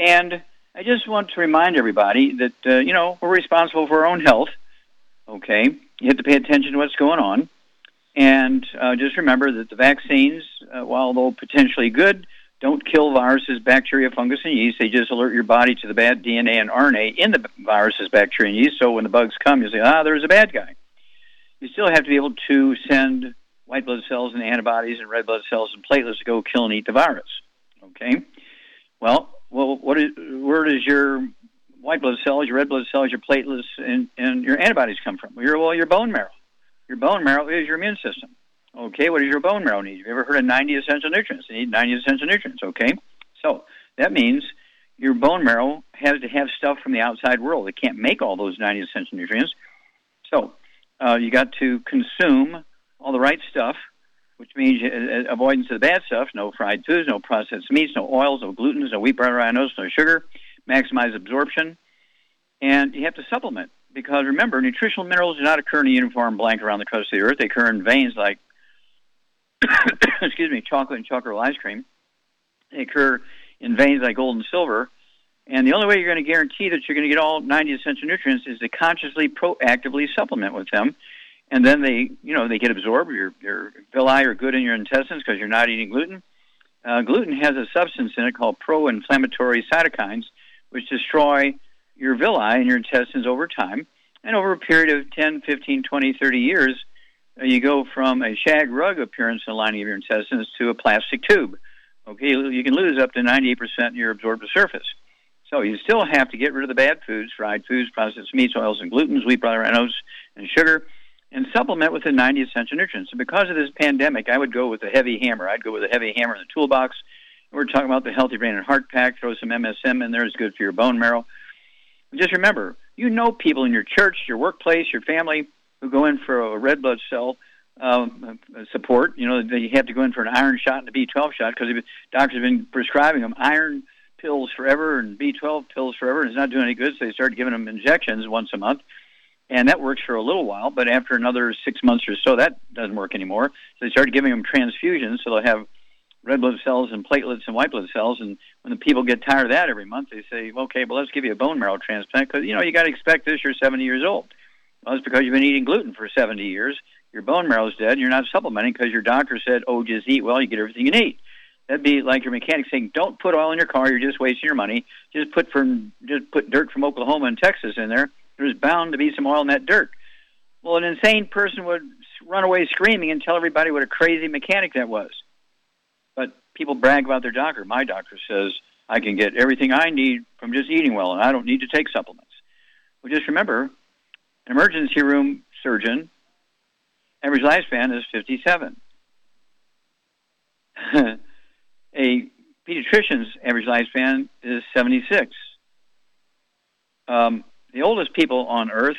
And I just want to remind everybody that, uh, you know, we're responsible for our own health. Okay? You have to pay attention to what's going on. And uh, just remember that the vaccines, uh, while they're potentially good, don't kill viruses, bacteria, fungus, and yeast. They just alert your body to the bad DNA and RNA in the viruses, bacteria, and yeast. So when the bugs come, you say, ah, there's a bad guy. You still have to be able to send white blood cells and antibodies and red blood cells and platelets to go kill and eat the virus. Okay? Well, well, what is, where does your white blood cells, your red blood cells, your platelets, and, and your antibodies come from? Well, your, well, your bone marrow. Your bone marrow is your immune system. Okay, what does your bone marrow need? Have you ever heard of 90 essential nutrients? They need 90 essential nutrients, okay? So that means your bone marrow has to have stuff from the outside world. It can't make all those 90 essential nutrients. So uh, you got to consume all the right stuff, which means uh, uh, avoidance of the bad stuff, no fried foods, no processed meats, no oils, no glutens, no wheat, butter, rhinos, no sugar, maximize absorption, and you have to supplement because remember, nutritional minerals do not occur in a uniform blank around the crust of the earth. They occur in veins like excuse me, chocolate and chocolate ice cream. They occur in veins like gold and silver. And the only way you're going to guarantee that you're going to get all 90 essential nutrients is to consciously, proactively supplement with them. And then they, you know, they get absorbed. Your, your villi are good in your intestines because you're not eating gluten. Uh, gluten has a substance in it called pro-inflammatory cytokines, which destroy your villi in your intestines over time. And over a period of 10, 15, 20, 30 years, you go from a shag rug appearance in the lining of your intestines to a plastic tube. Okay, you can lose up to 98% of your absorbed surface. So you still have to get rid of the bad foods, fried foods, processed meats, oils, and glutens, wheat, butter, oats, and sugar, and supplement with the 90 essential nutrients. And because of this pandemic, I would go with a heavy hammer. I'd go with a heavy hammer in the toolbox. We're talking about the Healthy Brain and Heart Pack. Throw some MSM in there. It's good for your bone marrow. Just remember, you know people in your church, your workplace, your family who go in for a red blood cell um, support. You know, they have to go in for an iron shot and a B12 shot because doctors have been prescribing them iron pills forever and B12 pills forever, and it's not doing any good. So they started giving them injections once a month, and that works for a little while. But after another six months or so, that doesn't work anymore. So they started giving them transfusions, so they'll have red blood cells and platelets and white blood cells. And when the people get tired of that every month, they say, "Okay, well, let's give you a bone marrow transplant because you know you got to expect this. You're 70 years old." Well, it's because you've been eating gluten for 70 years. Your bone marrow's dead. And you're not supplementing because your doctor said, "Oh, just eat well. You get everything you need." That'd be like your mechanic saying, "Don't put oil in your car. You're just wasting your money. Just put from just put dirt from Oklahoma and Texas in there. There's bound to be some oil in that dirt." Well, an insane person would run away screaming and tell everybody what a crazy mechanic that was. But people brag about their doctor. My doctor says I can get everything I need from just eating well, and I don't need to take supplements. Well, just remember, an emergency room surgeon, average lifespan is 57. a pediatrician's average lifespan is 76. Um, the oldest people on earth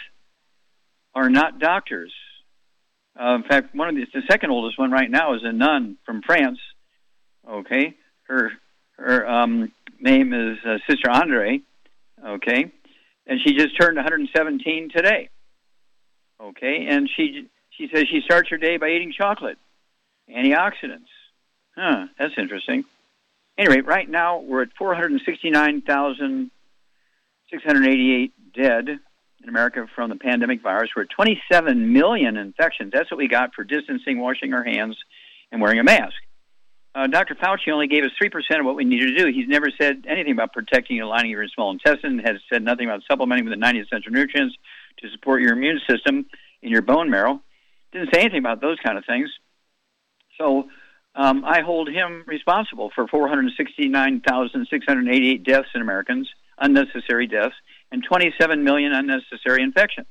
are not doctors. Uh, in fact, one of the, the second oldest one right now is a nun from France. Okay, her her um, name is uh, Sister Andre. Okay, and she just turned 117 today. Okay, and she she says she starts her day by eating chocolate, antioxidants. Huh, that's interesting. Anyway, right now we're at 469,688 dead in America from the pandemic virus. We're 27 million infections. That's what we got for distancing, washing our hands, and wearing a mask. uh, Dr. Fauci only gave us 3% of what we needed to do. He's never said anything about protecting the lining your small intestine, has said nothing about supplementing with the 90 essential nutrients to support your immune system in your bone marrow. Didn't say anything about those kind of things. So um, I hold him responsible for 469,688 deaths in Americans, unnecessary deaths, and 27 million unnecessary infections.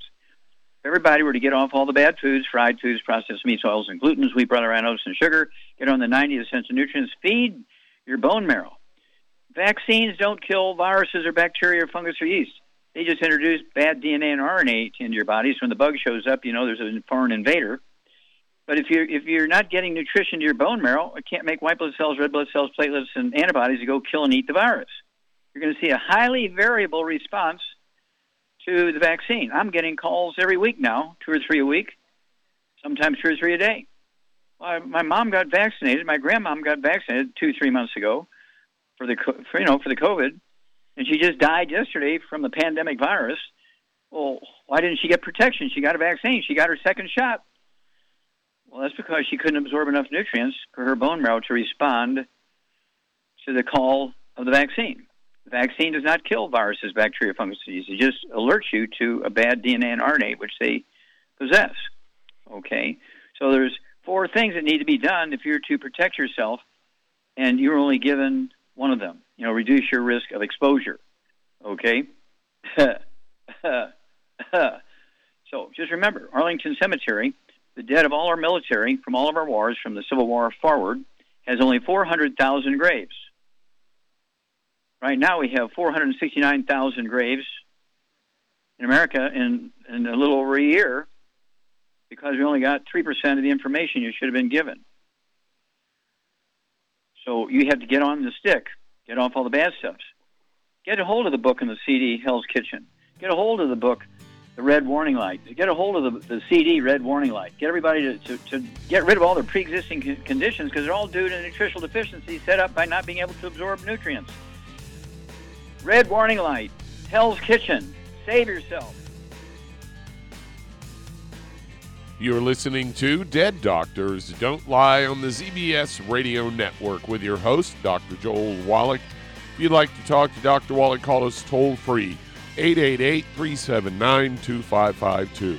If everybody were to get off all the bad foods, fried foods, processed meats, oils, and gluten, wheat, butter, oats, and sugar, get on the 90 essential nutrients, feed your bone marrow. Vaccines don't kill viruses or bacteria or fungus or yeast. They just introduce bad DNA and RNA into your body. So when the bug shows up, you know there's a foreign invader. But if you're if you're not getting nutrition to your bone marrow, it can't make white blood cells, red blood cells, platelets, and antibodies to go kill and eat the virus. You're going to see a highly variable response to the vaccine. I'm getting calls every week now, two or three a week, sometimes two or three a day. My mom got vaccinated. My grandmom got vaccinated two, three months ago for the for, you know for the COVID, and she just died yesterday from the pandemic virus. Well, why didn't she get protection? She got a vaccine. She got her second shot. Well, that's because she couldn't absorb enough nutrients for her bone marrow to respond to the call of the vaccine. Vaccine does not kill viruses, bacteria, fungus, disease. It just alerts you to a bad DNA and RNA which they possess. Okay, so there's four things that need to be done if you're to protect yourself, and you're only given one of them. You know, reduce your risk of exposure. Okay. so just remember, Arlington Cemetery, the dead of all our military from all of our wars, from the Civil War forward, has only 400,000 graves. Right now, we have 469,000 graves in America in, in a little over a year because we only got 3% of the information you should have been given. So you have to get on the stick, get off all the bad stuff. Get a hold of the book in the CD, Hell's Kitchen. Get a hold of the book, The Red Warning Light. Get a hold of the, the CD, Red Warning Light. Get everybody to, to, to get rid of all their pre existing conditions because they're all due to nutritional deficiencies set up by not being able to absorb nutrients. Red warning light. Hell's Kitchen. Save yourself. You're listening to Dead Doctors Don't Lie on the ZBS Radio Network with your host, Dr. Joel Wallach. If you'd like to talk to Dr. Wallach, call us toll free 888 379 2552.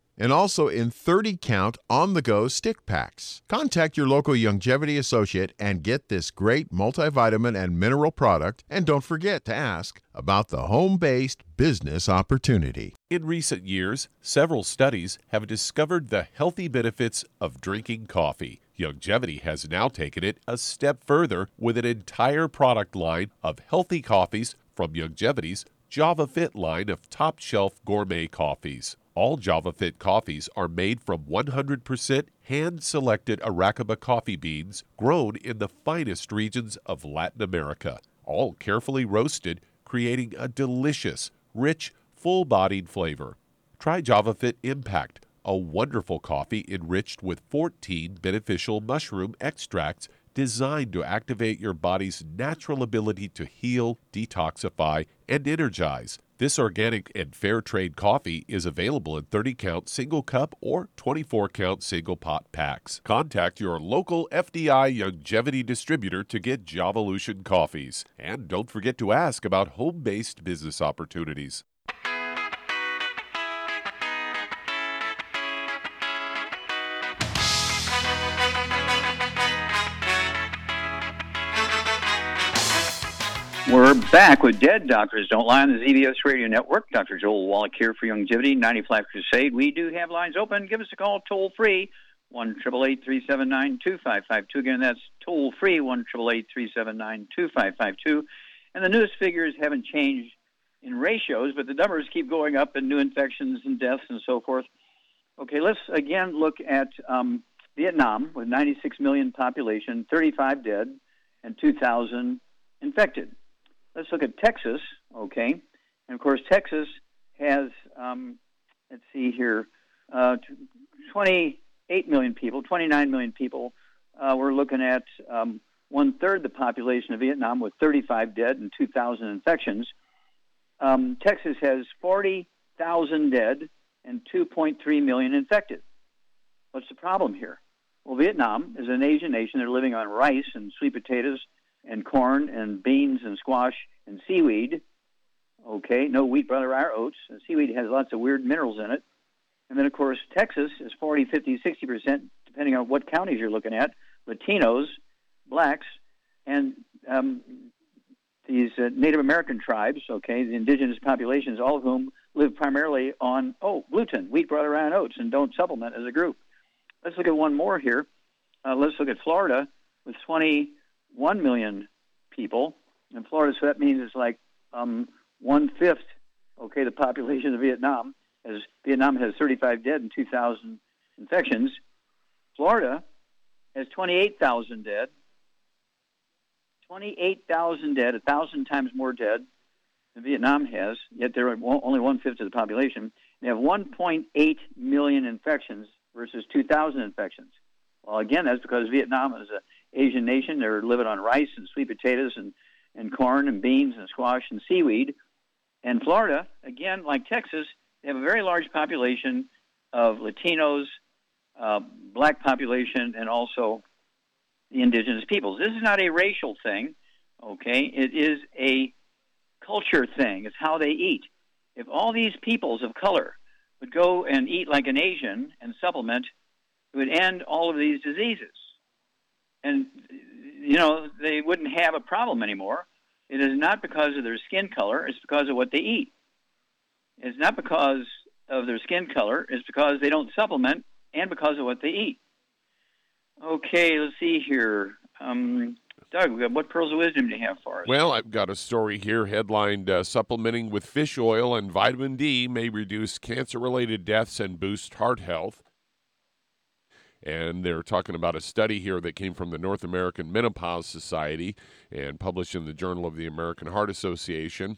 and also in 30 count on the go stick packs. Contact your local Youngevity associate and get this great multivitamin and mineral product. And don't forget to ask about the home based business opportunity. In recent years, several studies have discovered the healthy benefits of drinking coffee. Youngevity has now taken it a step further with an entire product line of healthy coffees from Youngevity's JavaFit line of top shelf gourmet coffees. All JavaFit coffees are made from 100% hand selected Arabica coffee beans grown in the finest regions of Latin America, all carefully roasted, creating a delicious, rich, full bodied flavor. Try JavaFit Impact, a wonderful coffee enriched with 14 beneficial mushroom extracts designed to activate your body's natural ability to heal, detoxify, and energize. This organic and fair trade coffee is available in 30 count single cup or 24 count single pot packs. Contact your local FDI Youngevity distributor to get Javalution coffees. And don't forget to ask about home based business opportunities. We're back with Dead Doctors Don't Lie on the ZBS Radio Network. Dr. Joel Wallach here for Youngevity 95 Crusade. We do have lines open. Give us a call toll free, 1 379 2552. Again, that's toll free, 1 379 2552. And the newest figures haven't changed in ratios, but the numbers keep going up in new infections and deaths and so forth. Okay, let's again look at um, Vietnam with 96 million population, 35 dead, and 2,000 infected. Let's look at Texas, okay? And of course, Texas has, um, let's see here, uh, 28 million people, 29 million people. Uh, we're looking at um, one third the population of Vietnam with 35 dead and 2,000 infections. Um, Texas has 40,000 dead and 2.3 million infected. What's the problem here? Well, Vietnam is an Asian nation. They're living on rice and sweet potatoes and corn and beans and squash and seaweed. Okay, no wheat, brother, or oats. And seaweed has lots of weird minerals in it. And then, of course, Texas is 40, 50, 60 percent, depending on what counties you're looking at. Latinos, blacks, and um, these uh, Native American tribes. Okay, the indigenous populations, all of whom live primarily on oh gluten, wheat, brother, and oats, and don't supplement as a group. Let's look at one more here. Uh, let's look at Florida with 20 1 million people in Florida, so that means it's like um, one fifth, okay, the population of Vietnam. As Vietnam has 35 dead and 2,000 infections, Florida has 28,000 dead. 28,000 dead, a thousand times more dead than Vietnam has. Yet they're only one fifth of the population. They have 1.8 million infections versus 2,000 infections. Well, again, that's because Vietnam is a Asian nation. They're living on rice and sweet potatoes and, and corn and beans and squash and seaweed. And Florida, again, like Texas, they have a very large population of Latinos, uh, black population, and also the indigenous peoples. This is not a racial thing, okay? It is a culture thing. It's how they eat. If all these peoples of color would go and eat like an Asian and supplement, it would end all of these diseases and you know they wouldn't have a problem anymore. It is not because of their skin color; it's because of what they eat. It's not because of their skin color; it's because they don't supplement, and because of what they eat. Okay, let's see here. Um, Doug, what pearls of wisdom do you have for us? Well, I've got a story here headlined uh, Supplementing with Fish Oil and Vitamin D may reduce cancer related deaths and boost heart health. And they're talking about a study here that came from the North American Menopause Society and published in the Journal of the American Heart Association.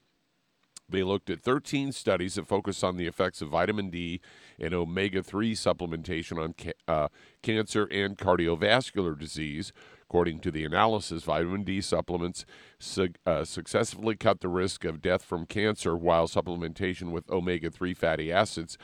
They looked at 13 studies that focused on the effects of vitamin D and omega 3 supplementation on ca- uh, cancer and cardiovascular disease. According to the analysis, vitamin D supplements su- uh, successfully cut the risk of death from cancer, while supplementation with omega 3 fatty acids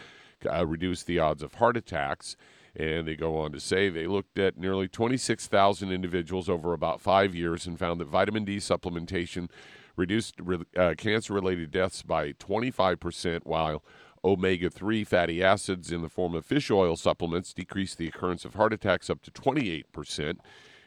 uh, reduced the odds of heart attacks. And they go on to say they looked at nearly 26,000 individuals over about five years and found that vitamin D supplementation reduced uh, cancer related deaths by 25%, while omega 3 fatty acids in the form of fish oil supplements decreased the occurrence of heart attacks up to 28%.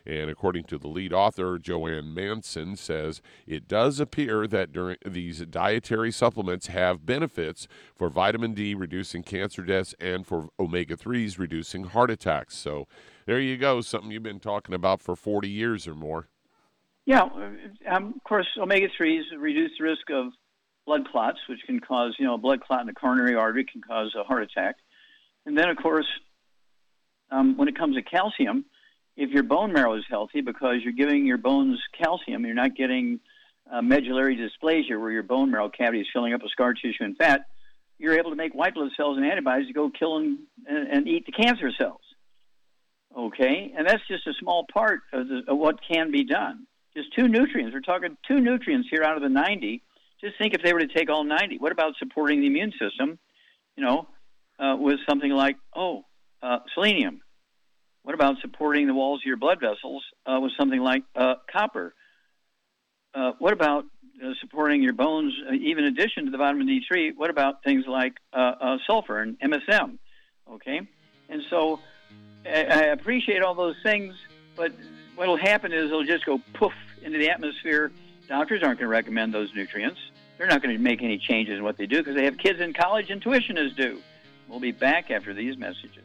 And according to the lead author, JoAnn Manson, says it does appear that during these dietary supplements have benefits for vitamin D reducing cancer deaths and for omega 3s reducing heart attacks. So there you go, something you've been talking about for 40 years or more. Yeah, um, of course, omega 3s reduce the risk of blood clots, which can cause, you know, a blood clot in the coronary artery can cause a heart attack. And then, of course, um, when it comes to calcium, if your bone marrow is healthy because you're giving your bones calcium, you're not getting uh, medullary dysplasia where your bone marrow cavity is filling up with scar tissue and fat, you're able to make white blood cells and antibodies to go kill and, and, and eat the cancer cells. Okay, and that's just a small part of, the, of what can be done. Just two nutrients. We're talking two nutrients here out of the 90. Just think if they were to take all 90. What about supporting the immune system? You know, uh, with something like oh, uh, selenium what about supporting the walls of your blood vessels uh, with something like uh, copper? Uh, what about uh, supporting your bones, uh, even in addition to the vitamin D3? What about things like uh, sulfur and MSM? Okay, and so I, I appreciate all those things, but what will happen is it'll just go poof into the atmosphere Doctors aren't going to recommend those nutrients. They're not going to make any changes in what they do because they have kids in college and tuition is due. We'll be back after these messages.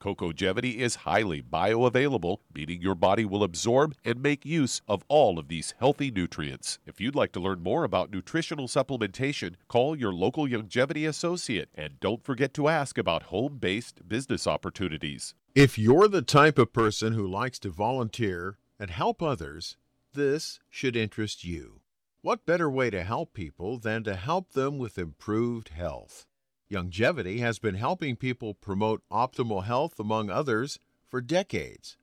Cocogevity is highly bioavailable, meaning your body will absorb and make use of all of these healthy nutrients. If you'd like to learn more about nutritional supplementation, call your local Youngevity associate and don't forget to ask about home based business opportunities. If you're the type of person who likes to volunteer and help others, this should interest you. What better way to help people than to help them with improved health? Youngevity has been helping people promote optimal health, among others, for decades.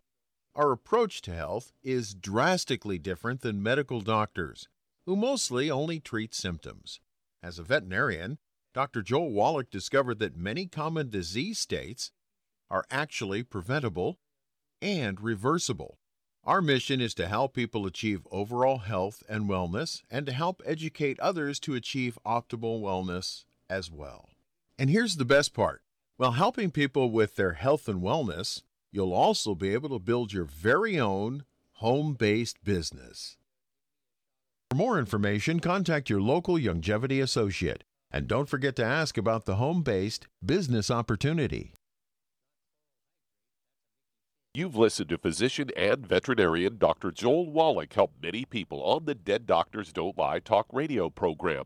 Our approach to health is drastically different than medical doctors, who mostly only treat symptoms. As a veterinarian, Dr. Joel Wallach discovered that many common disease states are actually preventable and reversible. Our mission is to help people achieve overall health and wellness and to help educate others to achieve optimal wellness as well. And here's the best part while helping people with their health and wellness, you'll also be able to build your very own home based business. For more information, contact your local Youngevity associate. And don't forget to ask about the home based business opportunity. You've listened to physician and veterinarian Dr. Joel Wallach help many people on the Dead Doctors Don't Lie talk radio program.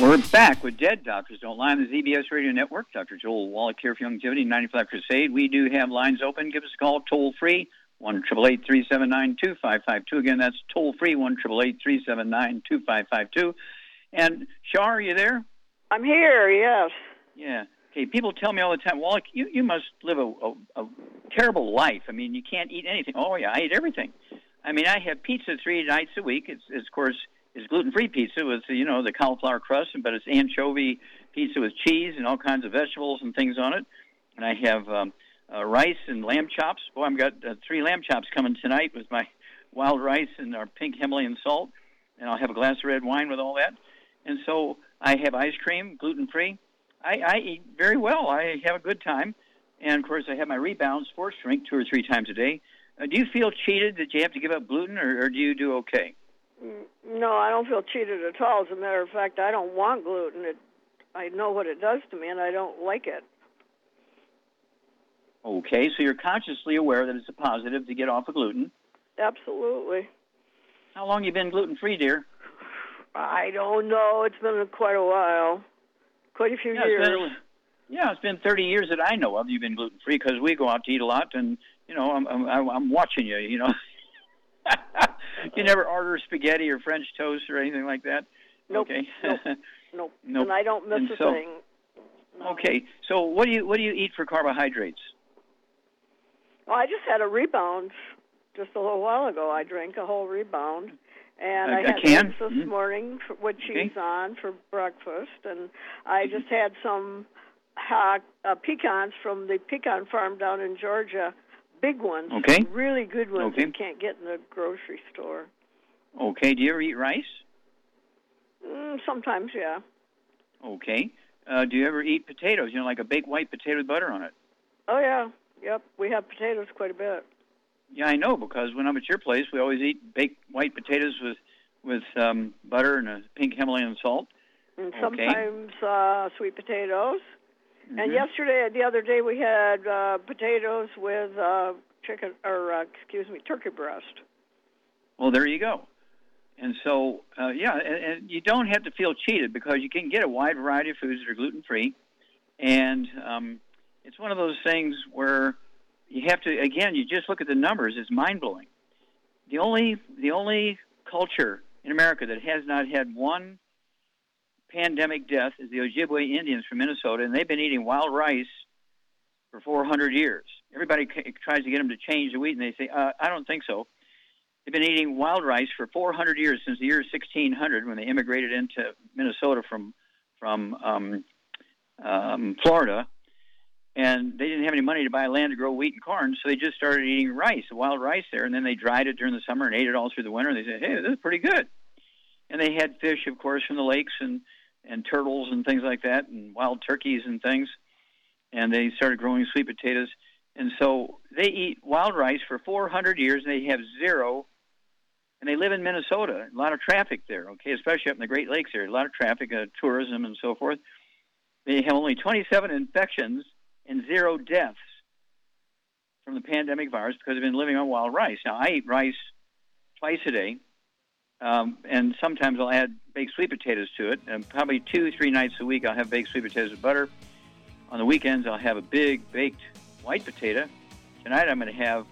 We're back with Dead Doctors Don't Lie on the ZBS Radio Network. Dr. Joel Wallach here for Youngevity 95 Crusade. We do have lines open. Give us a call toll free, 1 379 2552. Again, that's toll free, 1 379 2552. And Shar, are you there? I'm here, yes. Yeah. Okay, people tell me all the time, Wallach, you, you must live a, a, a terrible life. I mean, you can't eat anything. Oh, yeah, I eat everything. I mean, I have pizza three nights a week. It's, it's of course, is gluten-free pizza with you know the cauliflower crust, but it's anchovy pizza with cheese and all kinds of vegetables and things on it. And I have um, uh, rice and lamb chops. Boy, I've got uh, three lamb chops coming tonight with my wild rice and our pink Himalayan salt. And I'll have a glass of red wine with all that. And so I have ice cream, gluten-free. I, I eat very well. I have a good time. And of course, I have my rebound sports drink two or three times a day. Uh, do you feel cheated that you have to give up gluten, or, or do you do okay? No, I don't feel cheated at all. As a matter of fact, I don't want gluten. It I know what it does to me, and I don't like it. Okay, so you're consciously aware that it's a positive to get off of gluten. Absolutely. How long you been gluten free, dear? I don't know. It's been quite a while, quite a few Yeah, years. it's been, yeah, it's been 30 years that I know of. You've been gluten free because we go out to eat a lot, and you know, I'm I'm, I'm watching you. You know, you never order spaghetti or French toast or anything like that. Nope, Okay. nope. Nope. Nope. And I don't miss And a so- thing. No. okay. So what do you what do you eat for carbohydrates? Well, I just had a rebound just a little while ago. I drank a whole rebound, and A- I had can? eggs this Mhm. morning for, with Okay. on for breakfast, and I just had some uh, pecans from the pecan farm down in Georgia. Big ones, Okay. really good ones Okay. you can't get in the grocery store. Okay. Do you ever eat rice? Mm, sometimes, yeah. Okay. Uh, do you ever eat potatoes? You know, like a baked white potato with butter on it. Oh yeah, yep. We have potatoes quite a bit. Yeah, I know because when I'm at your place, we always eat baked white potatoes with with um, butter and a pink Himalayan salt. And Okay. sometimes uh, sweet potatoes. And Mhm. yesterday, the other day, we had uh, potatoes with uh, chicken, or uh, excuse me, turkey breast. Well, there you go. And so, uh, yeah, and, and you don't have to feel cheated because you can get a wide variety of foods that are gluten free, and um, it's one of those things where you have to. Again, you just look at the numbers; it's mind blowing. The only the only culture in America that has not had one pandemic death is the Ojibwe Indians from Minnesota, and they've been eating wild rice for 400 years. Everybody c- tries to get them to change the wheat, and they say, uh, "I don't think so." They've been eating wild rice for 400 years since the year 1600 when they immigrated into Minnesota from from um, um, Florida, and they didn't have any money to buy land to grow wheat and corn, so they just started eating rice, wild rice there, and then they dried it during the summer and ate it all through the winter. And they said, "Hey, this is pretty good." And they had fish, of course, from the lakes and and turtles and things like that, and wild turkeys and things. And they started growing sweet potatoes. And so they eat wild rice for 400 years, and they have zero. And they live in Minnesota. A lot of traffic there, okay, especially up in the Great Lakes area. A lot of traffic, uh, tourism, and so forth. They have only 27 infections and zero deaths from the pandemic virus because they've been living on wild rice. Now, I eat rice twice a day, um, and sometimes I'll add baked sweet potatoes to it. And probably two, three nights a week, I'll have baked sweet potatoes with butter. On the weekends, I'll have a big baked white potato. Tonight, I'm going to have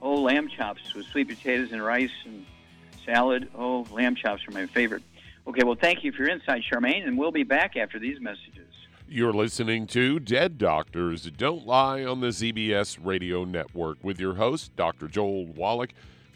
old lamb chops with sweet potatoes and rice and salad. Oh, lamb chops are my favorite. Okay, well, thank you for your insight, Charmaine, and we'll be back after these messages. You're listening to Dead Doctors Don't Lie on the ZBS Radio Network with your host, Dr. Joel Wallach.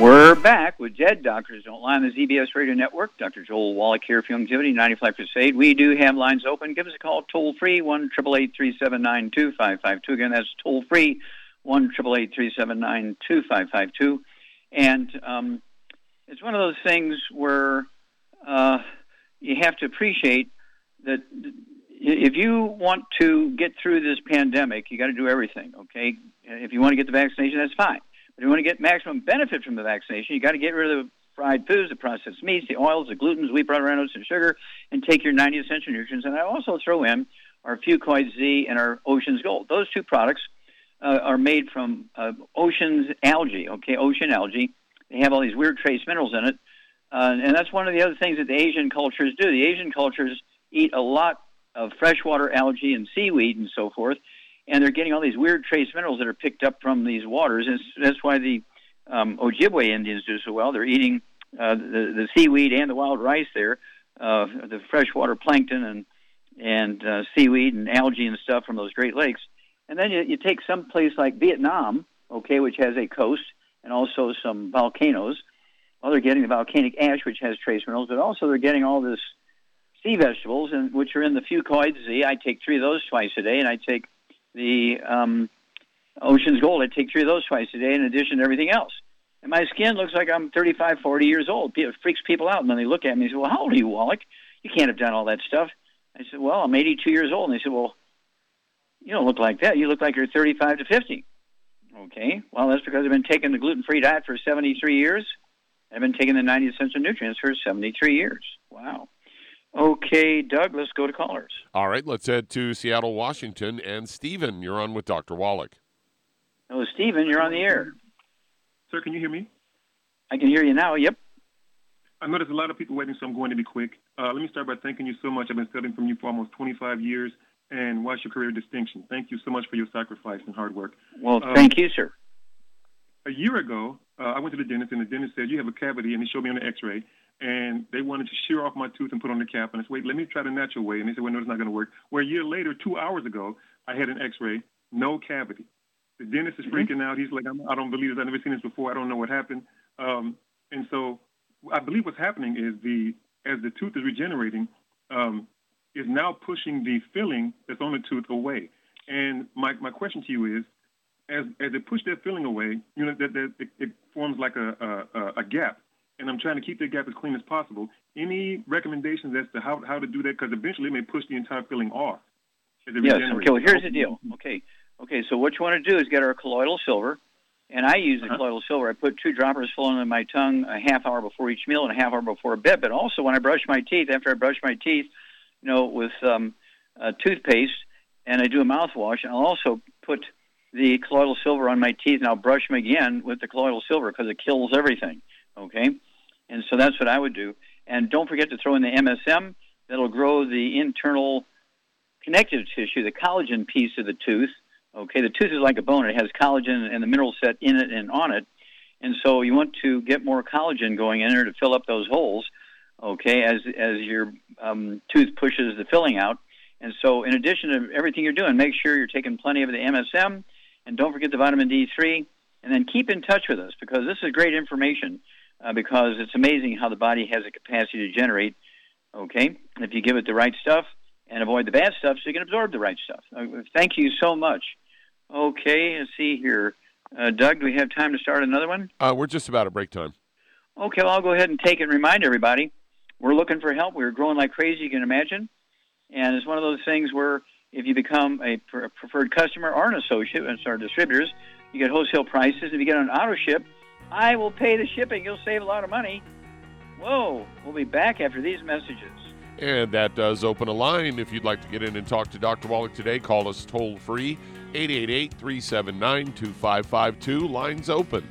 We're back with Dead Doctors Don't Lie on the ZBS Radio Network. Dr. Joel Wallach here for Youngevity 95 Crusade. We do have lines open. Give us a call toll free, 1 379 Again, that's toll free, 1 379 And um, it's one of those things where uh, you have to appreciate that if you want to get through this pandemic, you got to do everything, okay? If you want to get the vaccination, that's fine. If you want to get maximum benefit from the vaccination, you got to get rid of the fried foods, the processed meats, the oils, the glutens, wheat, butter, oats, and sugar, and take your 90 essential nutrients. And I also throw in our Fucoid Z and our Ocean's Gold. Those two products uh, are made from uh, ocean's algae, okay, ocean algae. They have all these weird trace minerals in it. Uh, and that's one of the other things that the Asian cultures do. The Asian cultures eat a lot of freshwater algae and seaweed and so forth and they're getting all these weird trace minerals that are picked up from these waters. And that's why the um, Ojibwe Indians do so well. They're eating uh, the, the seaweed and the wild rice there, uh, the freshwater plankton and and uh, seaweed and algae and stuff from those Great Lakes. And then you, you take some place like Vietnam, okay, which has a coast and also some volcanoes. Well, they're getting the volcanic ash, which has trace minerals, but also they're getting all this sea vegetables, and which are in the Fucoid Z. I take three of those twice a day, and I take the um, Ocean's Gold. I take three of those twice a day in addition to everything else. And my skin looks like I'm 35, 40 years old. It freaks people out. And then they look at me and say, Well, how old are you, Wallach? You can't have done all that stuff. I said, Well, I'm 82 years old. And they said, Well, you don't look like that. You look like you're 35 to 50. Okay. Well, that's because I've been taking the gluten free diet for 73 years. I've been taking the 90 essential nutrients for 73 years. Wow. Okay, Doug, let's go to callers. All right, let's head to Seattle, Washington. And Stephen, you're on with Dr. Wallach. Oh, Stephen, you're on the air. Sir, can you hear me? I can hear you now, yep. I know there's a lot of people waiting, so I'm going to be quick. Uh, let me start by thanking you so much. I've been studying from you for almost 25 years and watched your career distinction. Thank you so much for your sacrifice and hard work. Well, um, thank you, sir. A year ago, uh, I went to the dentist, and the dentist said, You have a cavity, and he showed me on the x ray and they wanted to shear off my tooth and put on the cap. And I said, wait, let me try the natural way. And they said, well, no, it's not going to work. Where a year later, two hours ago, I had an X-ray, no cavity. The dentist is mm-hmm. freaking out. He's like, I don't believe this. I've never seen this before. I don't know what happened. Um, and so I believe what's happening is the as the tooth is regenerating, um, is now pushing the filling that's on the tooth away. And my, my question to you is, as as it pushes that filling away, you know that, that it, it forms like a, a, a gap and I'm trying to keep that gap as clean as possible. Any recommendations as to how, how to do that? Because eventually it may push the entire filling off. Yes. Okay. Well, here's the deal. Okay. Okay. So what you want to do is get our colloidal silver, and I use the Uh-huh. colloidal silver. I put two droppers full into my tongue a half hour before each meal and a half hour before bed. But also when I brush my teeth, after I brush my teeth, you know, with um, uh, toothpaste, and I do a mouthwash, I'll also put the colloidal silver on my teeth, and I'll brush them again with the colloidal silver because it kills everything. Okay, and so that's what I would do. And don't forget to throw in the MSM. That'll grow the internal connective tissue, the collagen piece of the tooth. Okay, the tooth is like a bone; it has collagen and the mineral set in it and on it. And so you want to get more collagen going in there to fill up those holes. Okay, as as your um, tooth pushes the filling out. And so, in addition to everything you're doing, make sure you're taking plenty of the MSM, and don't forget the vitamin D3. And then keep in touch with us because this is great information. Uh, because it's amazing how the body has a capacity to generate. Okay, if you give it the right stuff and avoid the bad stuff, so you can absorb the right stuff. Uh, thank you so much. Okay, let's see here. Uh, Doug, do we have time to start another one? Uh, we're just about at break time. Okay, well, I'll go ahead and take and remind everybody we're looking for help. We're growing like crazy, you can imagine. And it's one of those things where if you become a preferred customer or an associate, and our distributors, you get wholesale prices. If you get on auto ship, I will pay the shipping. You'll save a lot of money. Whoa, we'll be back after these messages. And that does open a line. If you'd like to get in and talk to Dr. Wallach today, call us toll free 888 379 2552. Lines open.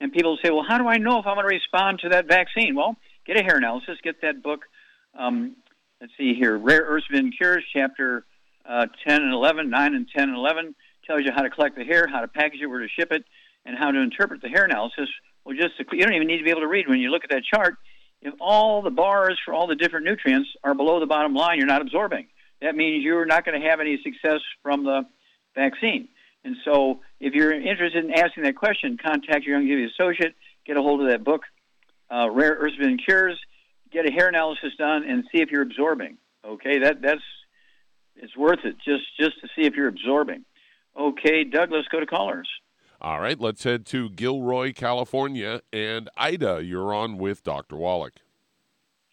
And people say, well, how do I know if I'm going to respond to that vaccine? Well, get a hair analysis, get that book. Um, let's see here Rare Earths Forbidden Cures, chapter uh, 10 and 11, 9 and 10 and 11, tells you how to collect the hair, how to package it, where to ship it, and how to interpret the hair analysis. Well, just you don't even need to be able to read when you look at that chart if all the bars for all the different nutrients are below the bottom line, you're not absorbing. That means you're not going to have any success from the vaccine. And so, if you're interested in asking that question, contact your Youngevity associate, get a hold of that book, uh, Rare Earths Forbidden Cures, get a hair analysis done, and see if you're absorbing. Okay, that that's it's worth it just just to see if you're absorbing. Okay, Doug, let's go to callers. All right, let's head to Gilroy, California. And Ida, you're on with Dr. Wallach.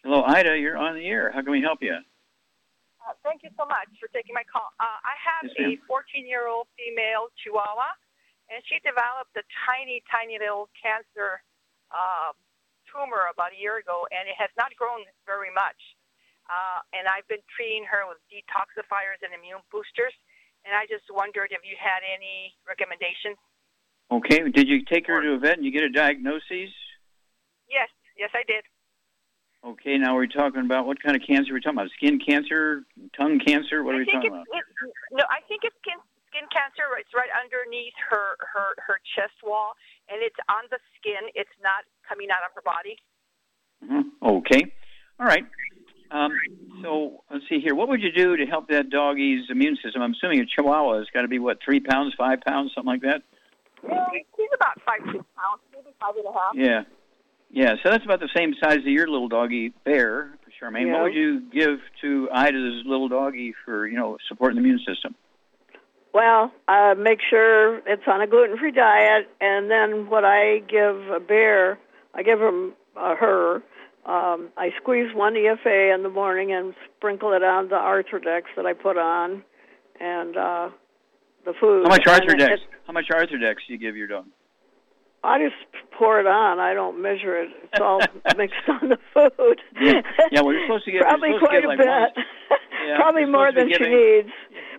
Hello, Ida. You're on the air. How can we help you? Thank you so much for taking my call. Uh, I have Yes, a 14 year old female Chihuahua, and she developed a tiny, tiny little cancer uh, tumor about a year ago, and it has not grown very much. Uh, and I've been treating her with detoxifiers and immune boosters, and I just wondered if you had any recommendations. Okay. Did you take her to a vet and you get a diagnosis? Yes, yes, I did. Okay. Now we're talking about what kind of cancer we're talking about? Skin cancer, tongue cancer. What are I we think talking it's, about? it, no, I think it's skin skin cancer. It's right underneath her her her chest wall, and it's on the skin. It's not coming out of her body. Mhm. Okay. All right. Um, so let's see here. What would you do to help that doggy's immune system? I'm assuming a Chihuahua has got to be what three pounds, five pounds, something like that. Yeah, she's about five six pounds, maybe five and a half. Yeah. Yeah. So that's about the same size as your little doggy bear, Charmaine. Yeah. What would you give to Ida's little doggy for you know supporting the immune system? Well, uh, make sure it's on a gluten-free diet, and then what I give a bear, I give him uh, her. Um, I squeeze one EFA in the morning and sprinkle it on the Arthrodex that I put on, and uh, the food. How much Arthrodex? How much Arthrodex do you give your dog? I just pour it on. I don't measure it. It's all mixed on the food. Yeah. Yeah, well, you're supposed to get- probably quite a like, bit. Yeah, probably more than she needs.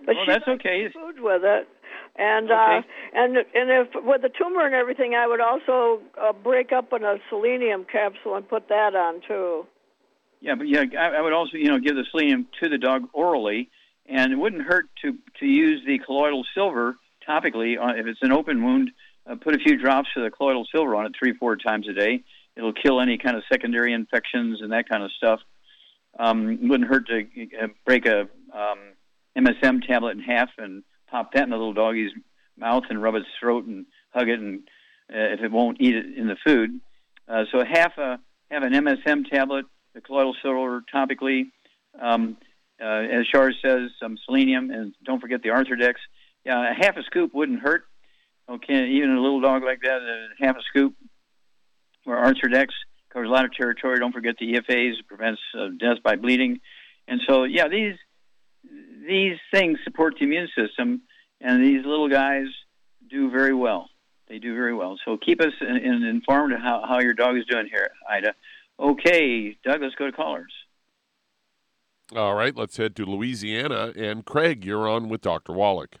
But well, she that's okay. food with it. And uh, and and if with the tumor and everything, I would also uh, break up in a selenium capsule and put that on too. Yeah, but yeah, I, I would also, you know, give the selenium to the dog orally, and it wouldn't hurt to to use the colloidal silver topically on, if it's an open wound. Uh, put a few drops of the colloidal silver on it three, four times a day. It'll kill any kind of secondary infections and that kind of stuff. Um, wouldn't hurt to uh, break a um, MSM tablet in half and pop that in the little doggy's mouth and rub its throat and hug it, and uh, if it won't eat it in the food. Uh, so half a have an MSM tablet, the colloidal silver topically. Um, uh, as Shar says, some selenium, and don't forget the Arthrodex. Yeah, a half a scoop wouldn't hurt. Okay, even a little dog like that, uh, half a scoop. Where Arthrodex covers a lot of territory. Don't forget the EFAs prevents uh, death by bleeding, and so yeah, these these things support the immune system, and these little guys do very well. They do very well. So keep us in, in informed of how, how your dog is doing here, Ida. Okay, Doug, let's go to callers. All right, let's head to Louisiana. And Craig, you're on with Dr. Wallach.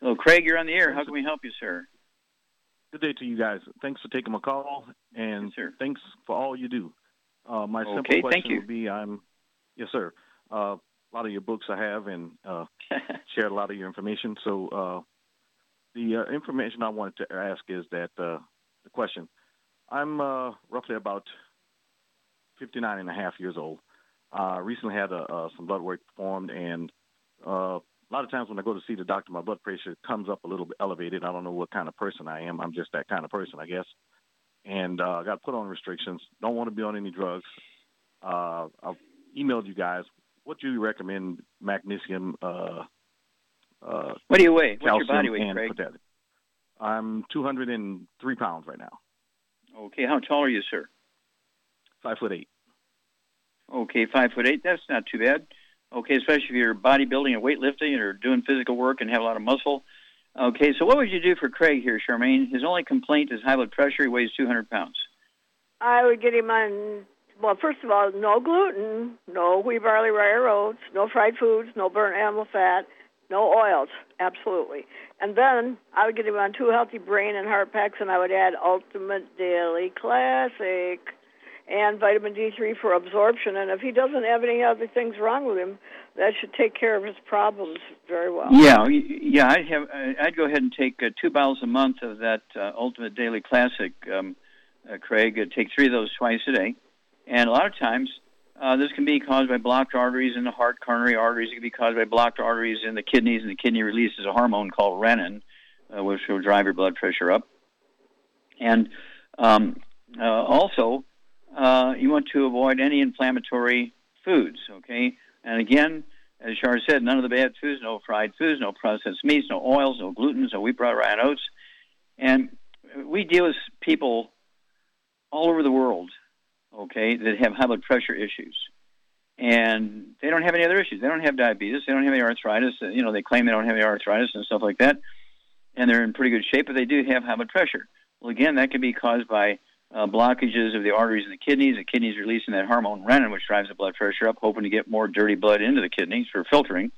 So, Craig, you're on the air. How can we help you, sir? Good day to you guys. Thanks for taking my call, and thanks for all you do. Uh, my simple Okay, question thank you. would be: I'm, yes, sir. Uh, a lot of your books I have, and uh, shared a lot of your information. So, uh, the uh, information I wanted to ask is that uh, the question: I'm uh, roughly about 59 and a half years old. Uh, recently had a, uh, some blood work performed, and uh, a lot of times when I go to see the doctor, my blood pressure comes up a little bit elevated. I don't know what kind of person I am. I'm just that kind of person, I guess. And uh, I got put on restrictions. Don't want to be on any drugs. Uh, I've emailed you guys. What do you recommend? Magnesium. Uh, uh, What do you weigh? What's your body weight, Craig? potassium. I'm 203 pounds right now. Okay, how tall are you, sir? Five foot eight. Okay, five foot eight. That's not too bad. Okay, especially if you're bodybuilding and weightlifting or doing physical work and have a lot of muscle. Okay, so what would you do for Craig here, Charmaine? His only complaint is high blood pressure. He weighs 200 pounds. I would get him on. Well, first of all, no gluten, no wheat, barley, rye, or oats, no fried foods, no burnt animal fat, no oils, absolutely. And then I would get him on two healthy brain and heart packs, and I would add Ultimate Daily Classic and vitamin D3 for absorption. And if he doesn't have any other things wrong with him, that should take care of his problems very well. Yeah, yeah. I'd have. uh, I'd go ahead and take uh, two bottles a month of that uh, Ultimate Daily Classic, um, uh, Craig. Uh, take three of those twice a day, and a lot of times uh, this can be caused by blocked arteries in the heart, coronary arteries. It can be caused by blocked arteries in the kidneys, and the kidney releases a hormone called renin, uh, which will drive your blood pressure up. And um, uh, also, uh, you want to avoid any inflammatory foods. Okay, and again, as Shar said, none of the bad foods, no fried foods, no processed meats, no oils, no gluten, no wheat, bran, rye, and oats. And we deal with people all over the world, okay, that have high blood pressure issues. And they don't have any other issues. They don't have diabetes. They don't have any arthritis. You know, they claim they don't have any arthritis and stuff like that. And they're in pretty good shape, but they do have high blood pressure. Well, again, that can be caused by uh, blockages of the arteries in the kidneys. The kidneys releasing that hormone renin, which drives the blood pressure up, hoping to get more dirty blood into the kidneys for filtering.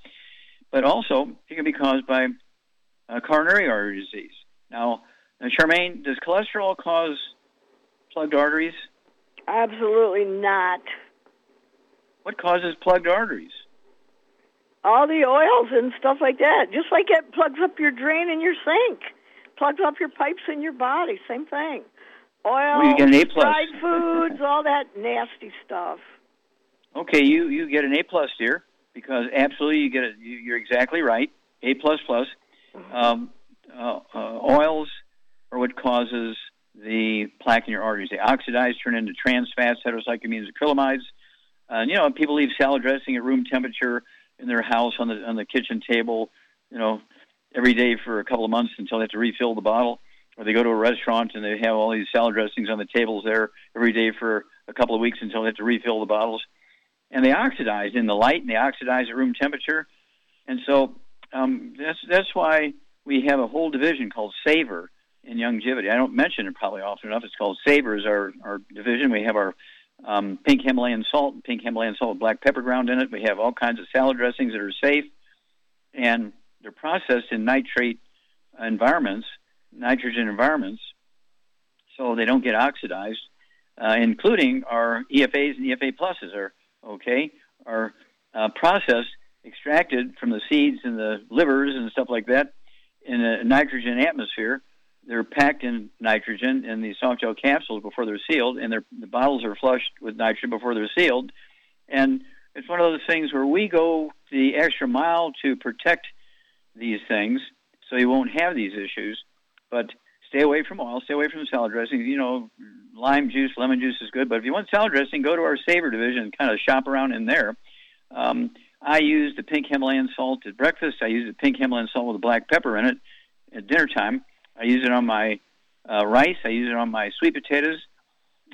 But also, it can be caused by uh, coronary artery disease. Now, now, Charmaine, does cholesterol cause plugged arteries? Absolutely not. What causes plugged arteries? All the oils and stuff like that. Just like it plugs up your drain in your sink, plugs up your pipes in your body. Same thing. Oil, well, you get an A plus. fried foods, all that nasty stuff. Okay, you you get an A plus here because absolutely you get it. You're exactly right. A plus plus. Mm-hmm. Um, uh, uh, oils are what causes the plaque in your arteries. They oxidize, turn into trans fats, heterocyclic amines, acrylamides. Uh, you know, people leave salad dressing at room temperature in their house on the on the kitchen table, you know, every day for a couple of months until they have to refill the bottle. Or they go to a restaurant and they have all these salad dressings on the tables there every day for a couple of weeks until they have to refill the bottles. And they oxidize in the light and they oxidize at room temperature. And so um, that's that's why we have a whole division called Savor in Youngevity. I don't mention it probably often enough. It's called Savor is our, our division. We have our um, pink Himalayan salt, pink Himalayan salt with black pepper ground in it. We have all kinds of salad dressings that are safe, and they're processed in nitrate environments, nitrogen environments, so they don't get oxidized. Uh, including our EFAs and EFA pluses are okay, are uh, processed, extracted from the seeds and the livers and stuff like that in a nitrogen atmosphere. They're packed in nitrogen in the soft gel capsules before they're sealed, and the bottles are flushed with nitrogen before they're sealed. And it's one of those things where we go the extra mile to protect these things so you won't have these issues. But stay away from oil, stay away from salad dressings. You know, lime juice, lemon juice is good, but if you want salad dressing, go to our Savor division and kind of shop around in there. Um, I use the pink Himalayan salt at breakfast. I use the pink Himalayan salt with the black pepper in it at dinner time. I use it on my uh, rice. I use it on my sweet potatoes.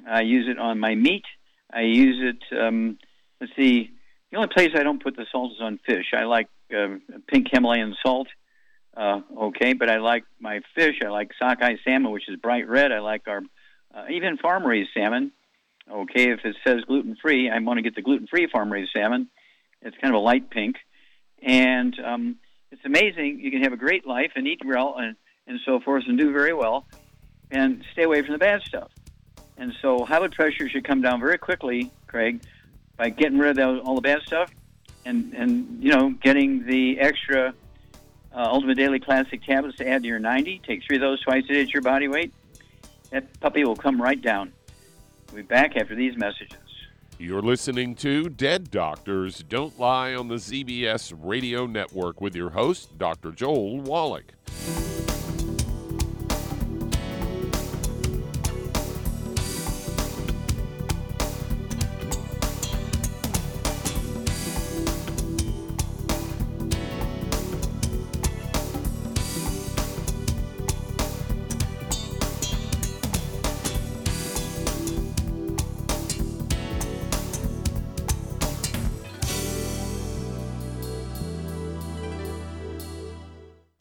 I use it on my meat. I use it. Um, let's see. The only place I don't put the salt is on fish. I like uh, pink Himalayan salt. Uh, okay, but I like my fish. I like sockeye salmon, which is bright red. I like our uh, even farm raised salmon. Okay, if it says gluten free, I want to get the gluten free farm raised salmon. It's kind of a light pink, and um, it's amazing. You can have a great life and eat well and, and so forth, and do very well, and stay away from the bad stuff. And so, high blood pressure should come down very quickly, Craig, by getting rid of all the bad stuff, and and you know, getting the extra uh, Ultimate Daily Classic tablets to add to your 90. Take three of those twice a day at your body weight. That puppy will come right down. We'll be back after these messages. You're listening to Dead Doctors Don't Lie on the ZBS Radio Network with your host, Dr. Joel Wallach.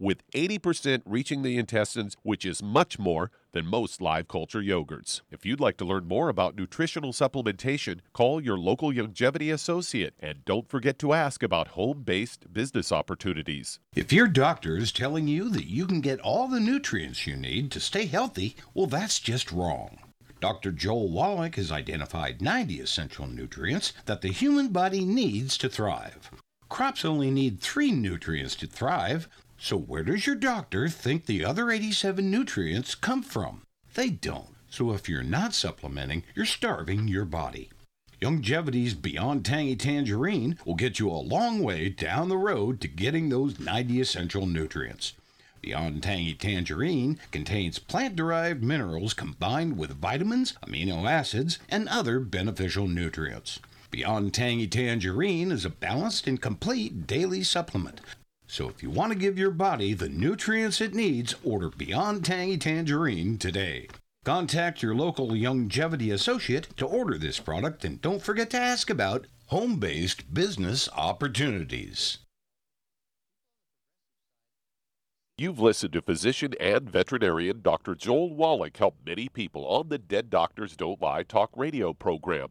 With 80% reaching the intestines, which is much more than most live culture yogurts. If you'd like to learn more about nutritional supplementation, call your local Youngevity associate and don't forget to ask about home based business opportunities. If your doctor is telling you that you can get all the nutrients you need to stay healthy, well, that's just wrong. Dr. Joel Wallach has identified 90 essential nutrients that the human body needs to thrive. Crops only need three nutrients to thrive, so where does your doctor think the other 87 nutrients come from? They don't. So if you're not supplementing, you're starving your body. Youngevity's Beyond Tangy Tangerine will get you a long way down the road to getting those 90 essential nutrients. Beyond Tangy Tangerine contains plant derived minerals combined with vitamins, amino acids, and other beneficial nutrients. Beyond Tangy Tangerine is a balanced and complete daily supplement. So if you want to give your body the nutrients it needs, order Beyond Tangy Tangerine today. Contact your local Youngevity associate to order this product and don't forget to ask about home based business opportunities. You've listened to physician and veterinarian Dr. Joel Wallach help many people on the Dead Doctors Don't Lie talk radio program.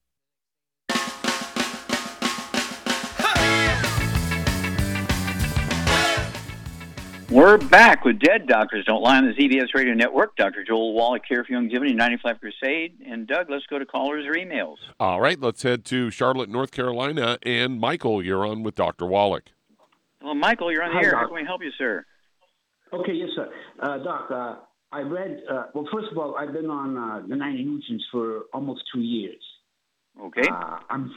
We're back with Dead Doctors Don't Lie on the ZBS Radio Network. Dr. Joel Wallach here for Youngevity 95 Crusade. And Doug, let's go to callers or emails. All right, let's head to Charlotte, North Carolina. And Michael, you're on with Dr. Wallach. Well, Michael, you're on the Hi, air. Doc. How can we help you, sir? Okay, yes, sir. Uh, Doc, uh, I read, uh, well, first of all, I've been on uh, the 90 nutrients for almost two years. Okay. Uh, I'm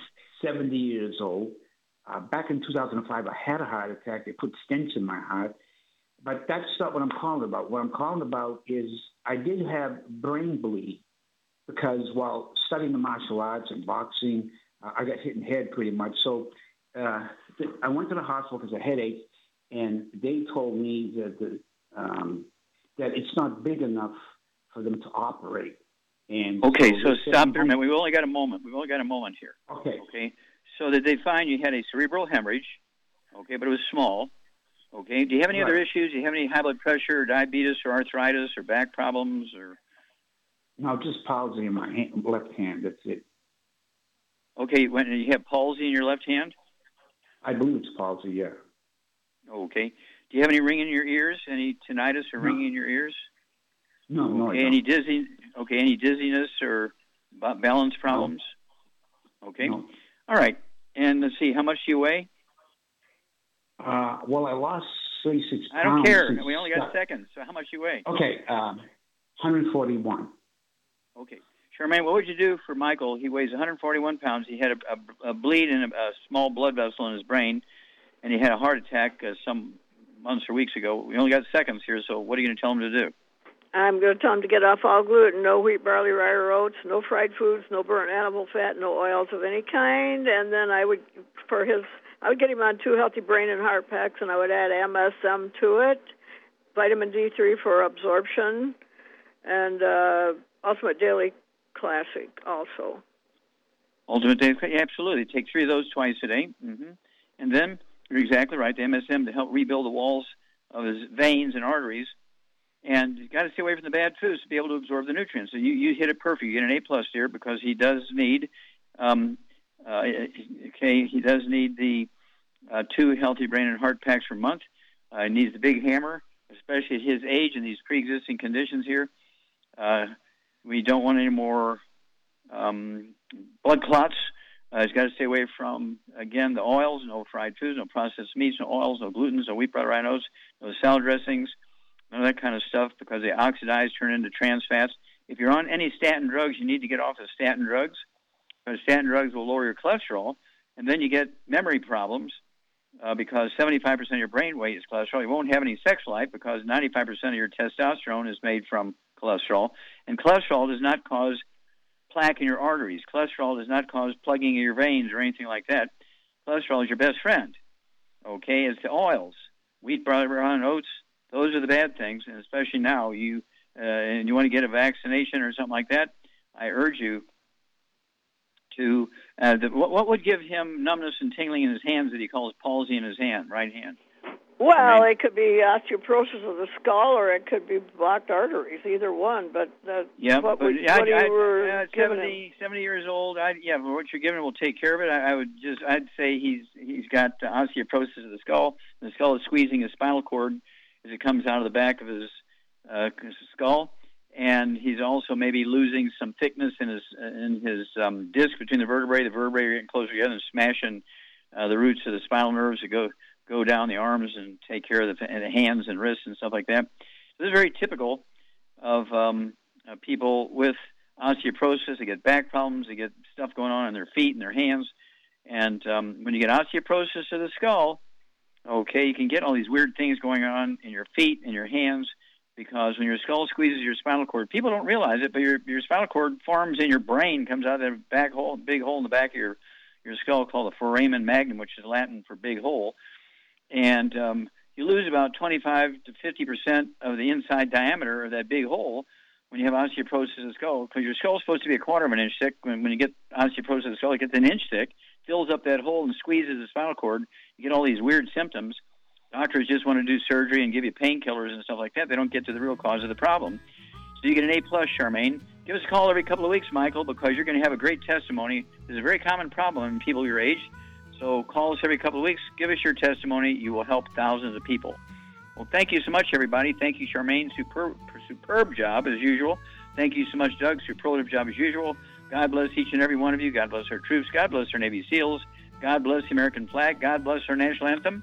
70 years old. Uh, back in 2005, I had a heart attack. They put stents in my heart. But that's not what I'm calling about. What I'm calling about is I did have brain bleed because while studying the martial arts and boxing, uh, I got hit in the head pretty much. So uh, th- I went to the hospital because of headache, and they told me that the, um, that it's not big enough for them to operate. And Okay, so so stop there a minute. We've only got a moment. We've only got a moment here. Okay. Okay. So did they find you had a cerebral hemorrhage? Okay, but it was small. Okay. Do you have any other issues? Do you have any high blood pressure, or diabetes, or arthritis, or back problems, or? No, just palsy in my hand, left hand. That's it. Okay, when you have palsy in your left hand. I believe it's palsy. Yeah. Okay. Do you have any ringing in your ears? Any tinnitus or ringing in your ears? No, no, Okay. Any dizzy? Okay. Any dizziness or balance problems? Okay. No. All right. And let's see. How much do you weigh? Uh, well, I lost 36 pounds. I don't pounds care. We only got seconds. So how much you weigh? Okay, um, 141. Okay. Charmaine, what would you do for Michael? He weighs 141 pounds. He had a, a, a bleed in a, a small blood vessel in his brain, and he had a heart attack uh, some months or weeks ago. We only got seconds here, so what are you going to tell him to do? I'm going to tell him to get off all gluten, no wheat, barley, rye, or oats, no fried foods, no burnt animal fat, no oils of any kind. And then I would, for his, I would get him on two healthy brain and heart packs, and I would add MSM to it, vitamin D3 for absorption, and uh, Ultimate Daily Classic also. Ultimate Day, yeah, absolutely. Take three of those twice a day. hmm And then, you're exactly right, the MSM to help rebuild the walls of his veins and arteries. And you've got to stay away from the bad foods to be able to absorb the nutrients. So you, you hit it perfect. You get an A plus here because he does need, um, uh, okay, he does need the uh, two healthy brain and heart packs per month. Uh, he needs the big hammer, especially at his age and these pre-existing conditions here. Uh, we don't want any more um, blood clots Uh, he's got to stay away from, again, the oils, no fried foods, no processed meats, no oils, no glutens, no wheat, rye oats, no salad dressings, none of that kind of stuff because they oxidize, turn into trans fats. If you're on any statin drugs, you need to get off of statin drugs because statin drugs will lower your cholesterol, and then you get memory problems uh, because 75% of your brain weight is cholesterol. You won't have any sex life because 95% of your testosterone is made from cholesterol, and cholesterol does not cause plaque in your arteries. Cholesterol does not cause plugging in your veins or anything like that. Cholesterol is your best friend. Okay, it's the oils, wheat, brown, oats. Those are the bad things, and especially now you uh, and you want to get a vaccination or something like that. I urge you to uh, the, what, what would give him numbness and tingling in his hands that he calls palsy in his hand, right hand? Well, I mean, it could be osteoporosis of the skull, or it could be blocked arteries. Either one, but uh, yeah, what, but would, I, what I, you were uh, giving 70, 70 years old. I, yeah, but what you're giving will take care of it. I, I would just, I'd say he's he's got uh, osteoporosis of the skull. The skull is squeezing his spinal cord as it comes out of the back of his uh, skull, and he's also maybe losing some thickness in his in his um, disc between the vertebrae. The vertebrae are getting closer together and smashing uh, the roots of the spinal nerves that go go down the arms and take care of the, the hands and wrists and stuff like that. So This is very typical of um, uh, people with osteoporosis. They get back problems. They get stuff going on in their feet and their hands. And um, when you get osteoporosis of the skull, okay, you can get all these weird things going on in your feet and your hands because when your skull squeezes your spinal cord, people don't realize it, but your your spinal cord forms in your brain, comes out of the back hole, big hole in the back of your your skull called the foramen magnum, which is Latin for big hole and um, you lose about 25 to 50 percent of the inside diameter of that big hole when you have osteoporosis of the skull, because your skull is supposed to be a quarter of an inch thick. When, when you get osteoporosis of the skull, it gets an inch thick, fills up that hole and squeezes the spinal cord. You get all these weird symptoms. Doctors just want to do surgery and give you painkillers and stuff like that. They don't get to the real cause of the problem. So you get an A plus, Charmaine. Give us a call every couple of weeks, Michael, because you're going to have a great testimony. It's a very common problem in people your age. So call us every couple of weeks. Give us your testimony. You will help thousands of people. Well, thank you so much, everybody. Thank you, Charmaine. Superb, superb job as usual. Thank you so much, Doug. Superlative job as usual. God bless each and every one of you. God bless our troops. God bless our Navy SEALs. God bless the American flag. God bless our national anthem.